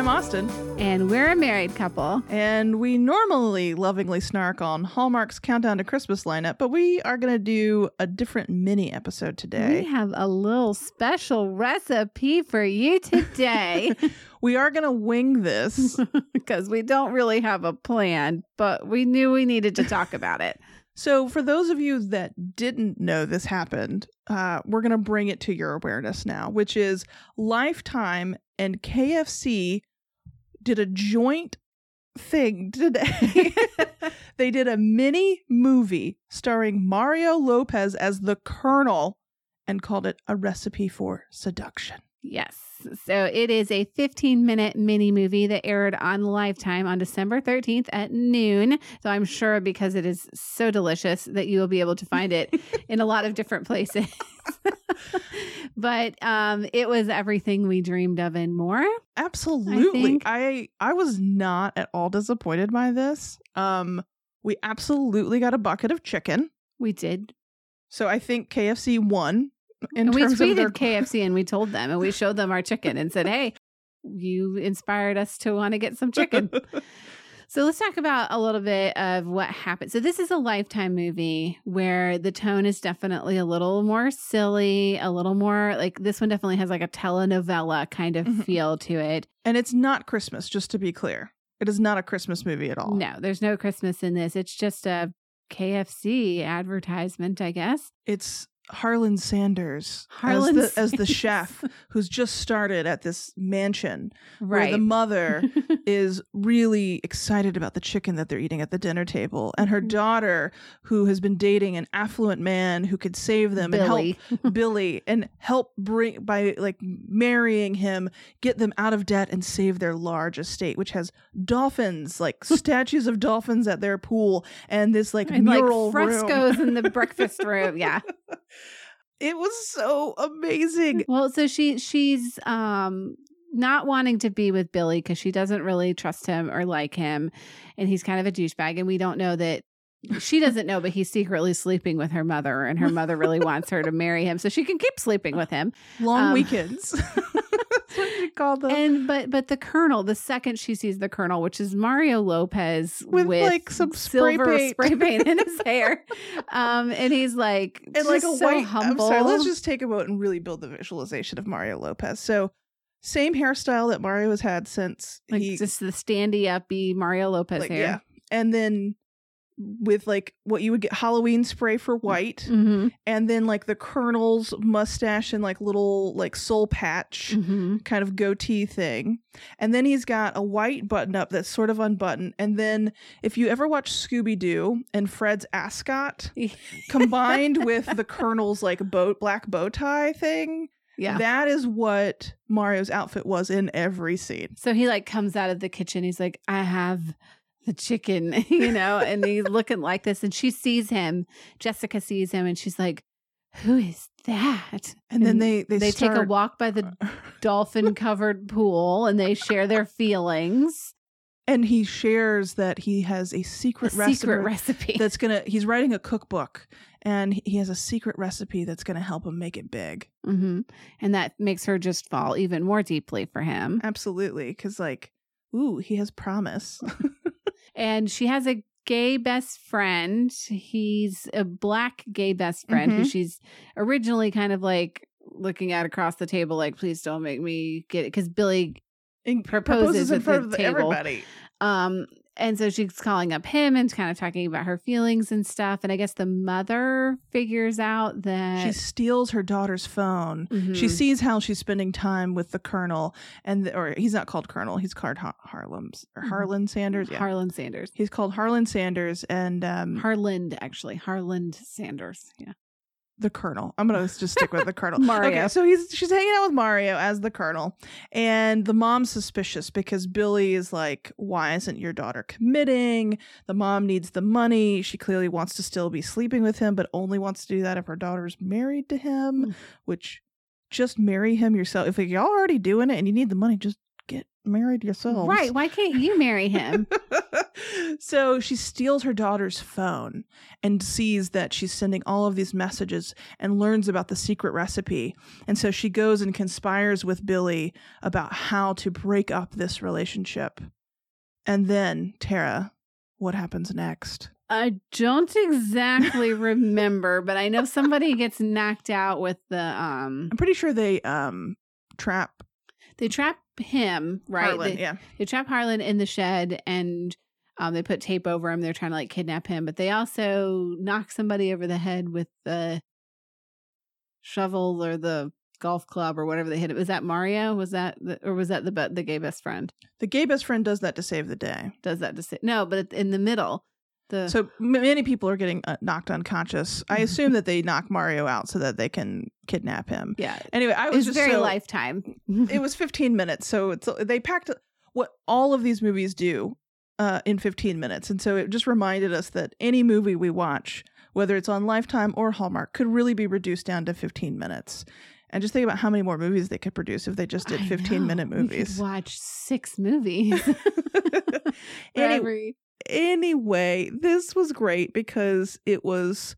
I'm Tara, And I'm Austin. and we're a married couple. And we normally lovingly snark on Hallmark's Countdown to Christmas lineup, but we are going to do a different mini episode today. We have a little special recipe for you today We are going to wing this. because we don't really have a plan, but we knew we needed to talk about it. so, for those of you that didn't know this happened, uh, we're going to bring it to your awareness now, which is Lifetime and KFC did a joint thing today. they did a mini movie starring Mario Lopez as the Colonel and called it A Recipe for Seduction. Yes. So it is a 15 minute mini movie that aired on Lifetime on December 13th at noon. So I'm sure because it is so delicious that you will be able to find it in a lot of different places. but um, it was everything we dreamed of and more. Absolutely. think- I, I was not at all disappointed by this. Um we absolutely got a bucket of chicken. We did. So I think KFC won and we tweeted their KFC and we told them and we showed them our chicken and said, hey, you inspired us to want to get some chicken. So let's talk about a little bit of what happened. So this is a lifetime movie where the tone is definitely a little more silly, a little more like this one definitely has like a telenovela kind of Mhm. feel to it. and it's not Christmas, just to be clear. It is not a Christmas movie at all. No, there's no Christmas in this. It's just a KFC advertisement, I guess. It's Harlan Sanders Harlan as the, as the chef who's just started at this mansion where Right. the mother is really excited about the chicken that they're eating at the dinner table and her Mhm. daughter who has been dating an affluent man who could save them Billy. and help Billy and help bring by like marrying him get them out of debt and save their large estate which has dolphins like statues of dolphins at their pool and this like and mural like room. frescoes in the breakfast room. Yeah. It was so amazing. Well, so she she's um not wanting to be with Billy because she doesn't really trust him or like him, and he's kind of a douchebag, and we don't know that. She doesn't know, but he's secretly sleeping with her mother, and her mother really wants her to marry him so she can keep sleeping with him. Long Um, weekends. What them. And but but the colonel, the second she sees the colonel, which is Mario Lopez With, like, some spray silver paint. spray paint in his hair, um, and he's like and like a so white humble. I'm sorry, let's just take a moment and really build the visualization of Mario Lopez. So same hairstyle that Mario has had since like he just the standy uppy Mario Lopez like, hair. yeah. And then with like what you would get Halloween spray for white, Mm-hmm. and then like the Colonel's mustache and like little like soul patch Mm-hmm. kind of goatee thing. And then he's got a white button up that's sort of unbuttoned. And then if you ever watch Scooby Doo and Fred's ascot combined with the Colonel's like bow black bow tie thing, Yeah. that is what Mario's outfit was in every scene. so he like comes out of the kitchen. He's like, I have the chicken, you know, and he's looking like this. And she sees him. Jessica sees him and she's like, Who is that? And then they they, they take a walk by the dolphin covered pool and they share their feelings. and he shares that he has a A secret recipe secret recipe. that's gonna he's writing a cookbook and he has a secret recipe that's gonna help him make it big. hmm And that makes her just fall even more deeply for him. Absolutely. Because, like, ooh, he has promise. and she has a gay best friend. He's a black gay best friend who Mhm. she's originally kind of like looking at across the table, like, please don't make me get it. Because Billy, And Proposes in front the of table. everybody. um, and so she's calling up him and kind of talking about her feelings and stuff. And I guess the mother figures out that She steals her daughter's phone. Mhm. She sees how she's spending time with the colonel, and the, or he's not called Colonel. He's called Har- Harlem's or Mhm. Harlan Sanders. Yeah, Harlan Sanders. he's called Harlan Sanders, and um, Harland, actually. Harland Sanders. Yeah. The Colonel. I'm gonna just stick with the Colonel. Mario. Okay, so he's she's hanging out with Mario as the Colonel, and the mom's suspicious because Billy is like, "Why isn't your daughter committing? The mom needs the money. She clearly wants to still be sleeping with him, but only wants to do that if her daughter's married to him. Mm. Which, just marry him yourself. If y'all already doing it and you need the money, just get married yourselves. Right. Why can't you marry him? so she steals her daughter's phone and sees that she's sending all of these messages and learns about the secret recipe. And so she goes and conspires with Billy about how to break up this relationship. And then, Tara, what happens next? I don't exactly remember, but I know somebody gets knocked out with the um I'm pretty sure they um trap they trap him, right? Harlan, they, yeah. they trap Harlan in the shed and um they put tape over him. They're trying to like kidnap him, but they also knock somebody over the head with the shovel or the golf club or whatever they hit it. Was that Mario? Was that the, or was that the the gay best friend? The gay best friend does that to save the day. Does that to say no? But in the middle, the So m- many people are getting uh, knocked unconscious. I assume that they knock Mario out so that they can kidnap him. yeah, Anyway, I was was just very so, lifetime. it was 15 minutes so it's they packed what all of these movies do uh, in 15 minutes and so it just reminded us that any movie we watch whether it's on lifetime or hallmark could really be reduced down to 15 minutes and just think about how many more movies they could produce if they just did I 15 know. minute movies watch six movies. for Any- every- anyway this was great because it was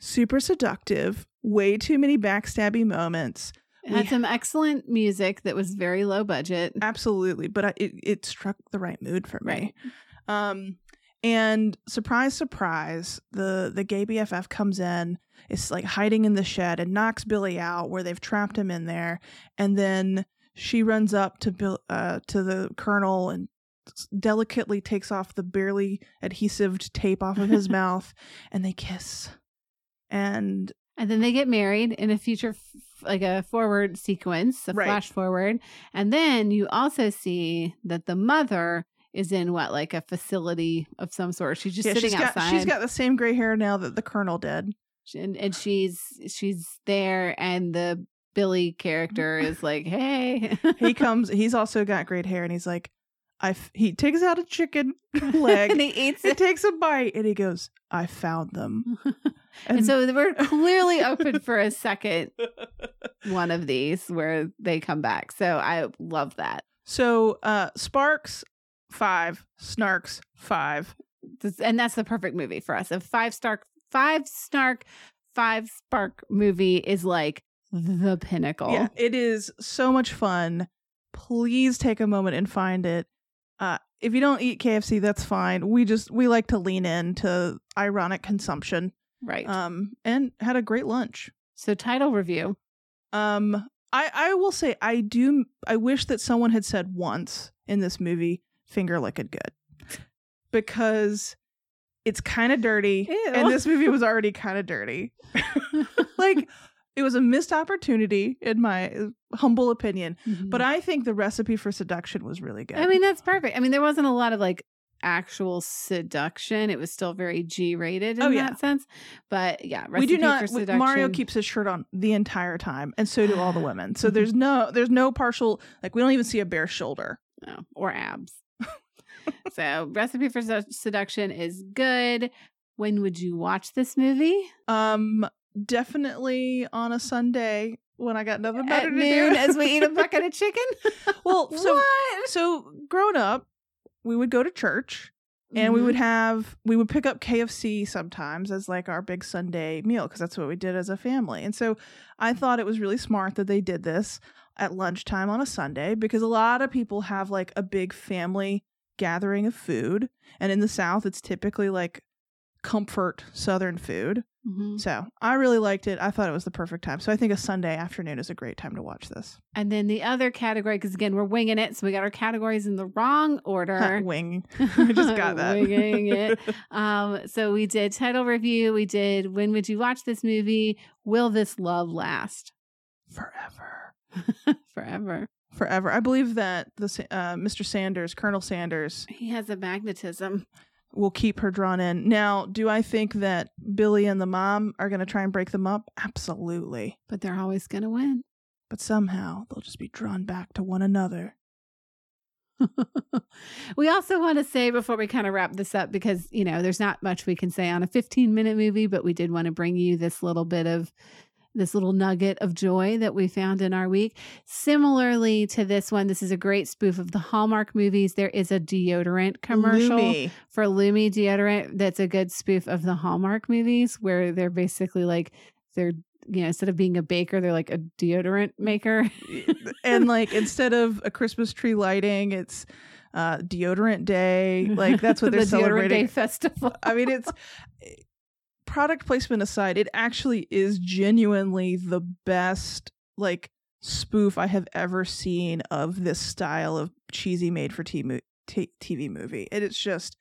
super seductive way too many backstabby moments It had We- some excellent music that was very low budget. absolutely but I, it, it struck the right mood for me Right. um and surprise surprise the the gay bff comes in It's like hiding in the shed and knocks billy out where they've trapped him in there and then she runs up to bill uh to the colonel and delicately takes off the barely adhesive tape off of his mouth and they kiss and And then they get married in a future, like a forward sequence, a Right. flash forward. And then you also see that the mother is in what, like a facility of some sort. She's just yeah, sitting she's got outside. she's got the same gray hair now that the colonel did and, and she's she's there, and the Billy character is like, "Hey." he comes he's also got great hair and he's like i f- he takes out a chicken leg and he eats he it. takes a bite and he goes i found them And so we're clearly open for a second one of these where they come back. So I love that. so uh sparks five snarks five And that's the perfect movie for us. A five star, five snark, five spark movie is like the pinnacle. yeah it is so much fun please take a moment and find it uh if you don't eat kfc that's fine we just we like to lean into ironic consumption Right. um and had a great lunch so title review. Um, I I will say I do. I wish that someone had said once in this movie, "Finger licking good," because it's kind of dirty, Ew. and this movie was already kind of dirty. like it was a missed opportunity, in my humble opinion. But I think the recipe for seduction was really good. Mm-hmm. I mean, that's perfect. I mean, there wasn't a lot of like actual seduction. It was still very G rated in Oh, that sense. But yeah, we do not. for we- Seduction. Mario keeps his shirt on the entire time, and so do all the women. So there's no, there's no partial. Like we don't even see a bare shoulder. No, or abs. so, Recipe for Sedu- Seduction is good. When would you watch this movie? Um, definitely on a Sunday when I got nothing better At to noon do. as we eat a bucket of chicken? well, so what? so growing up, we would go to church and we Mhm. would have we would pick up KFC sometimes as like our big Sunday meal because that's what we did as a family. And so I thought it was really smart that they did this at lunchtime on a Sunday because a lot of people have like a big family gathering of food and in the south it's typically like comfort southern food. Mhm. So I really liked it. I thought it was the perfect time. So I think a Sunday afternoon is a great time to watch this. And then the other category, because again, we're winging it. So we got our categories in the wrong order. Wing. I just got that. Winging it. Um, so we did title review. We did when would you watch this movie? Will this love last Forever. forever? Forever. I believe that the uh, Mr. Sanders, Colonel Sanders, He has a magnetism. Will keep her drawn in. Now, do I think that Billy and the mom are going to try and break them up? Absolutely. but they're always going to win. But somehow they'll just be drawn back to one another. we also want to say before we kind of wrap this up, because, you know, there's not much we can say on a 15 minute movie, but we did want to bring you this little bit of this little nugget of joy that we found in our week. Similarly to this one, this is a great spoof of the Hallmark movies. There is a deodorant commercial Lumi. for Lumi deodorant that's a good spoof of the Hallmark movies where they're basically like they're you know instead of being a baker they're like a deodorant maker. and like instead of a Christmas tree lighting, it's uh, deodorant day. Like that's what they're the Deodorant Day celebrating. festival. I mean, it's product placement aside, it actually is genuinely the best like spoof I have ever seen of this style of cheesy made for TV movie. And it's just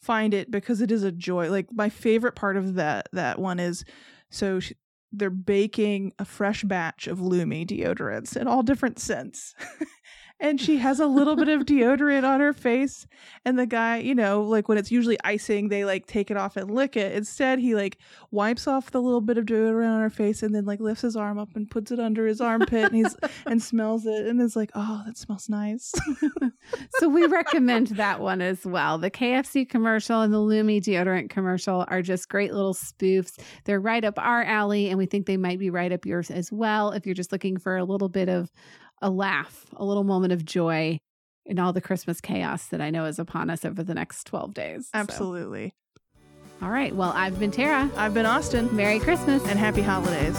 find it because it is a joy. Like my favorite part of that that one is so sh they're baking a fresh batch of Lumi deodorants in all different scents. and she has a little bit of deodorant on her face and the guy you know like when it's usually icing they like take it off and lick it instead he like wipes off the little bit of deodorant on her face and then like lifts his arm up and puts it under his armpit and he's and smells it and is like oh that smells nice so we recommend that one as well. The KFC commercial and the Lumi deodorant commercial are just great little spoofs. They're right up our alley, and we think they might be right up yours as well if you're just looking for a little bit of a laugh, a little moment of joy in all the Christmas chaos that I know is upon us over the next 12 days. So, absolutely all right. Well, I've been Tara. i've been austin Merry Christmas. and happy holidays